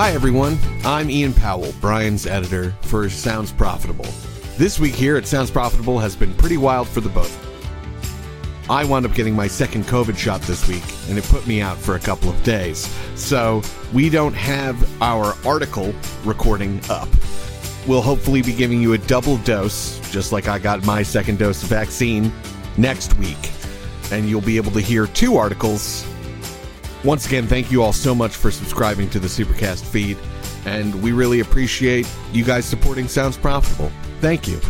Hi, everyone. I'm Ian Powell, Bryan's editor for Sounds Profitable. This week here at Sounds Profitable has been pretty wild for the both. I wound up getting my second COVID shot this week, and it put me out for a couple of days. So we don't have our article recording up. We'll hopefully be giving you a double dose, just like I got my second dose of vaccine, next week. And you'll be able to hear two articles once again, thank you all so much for subscribing to the Supercast feed, and we really appreciate you guys supporting Sounds Profitable. Thank you.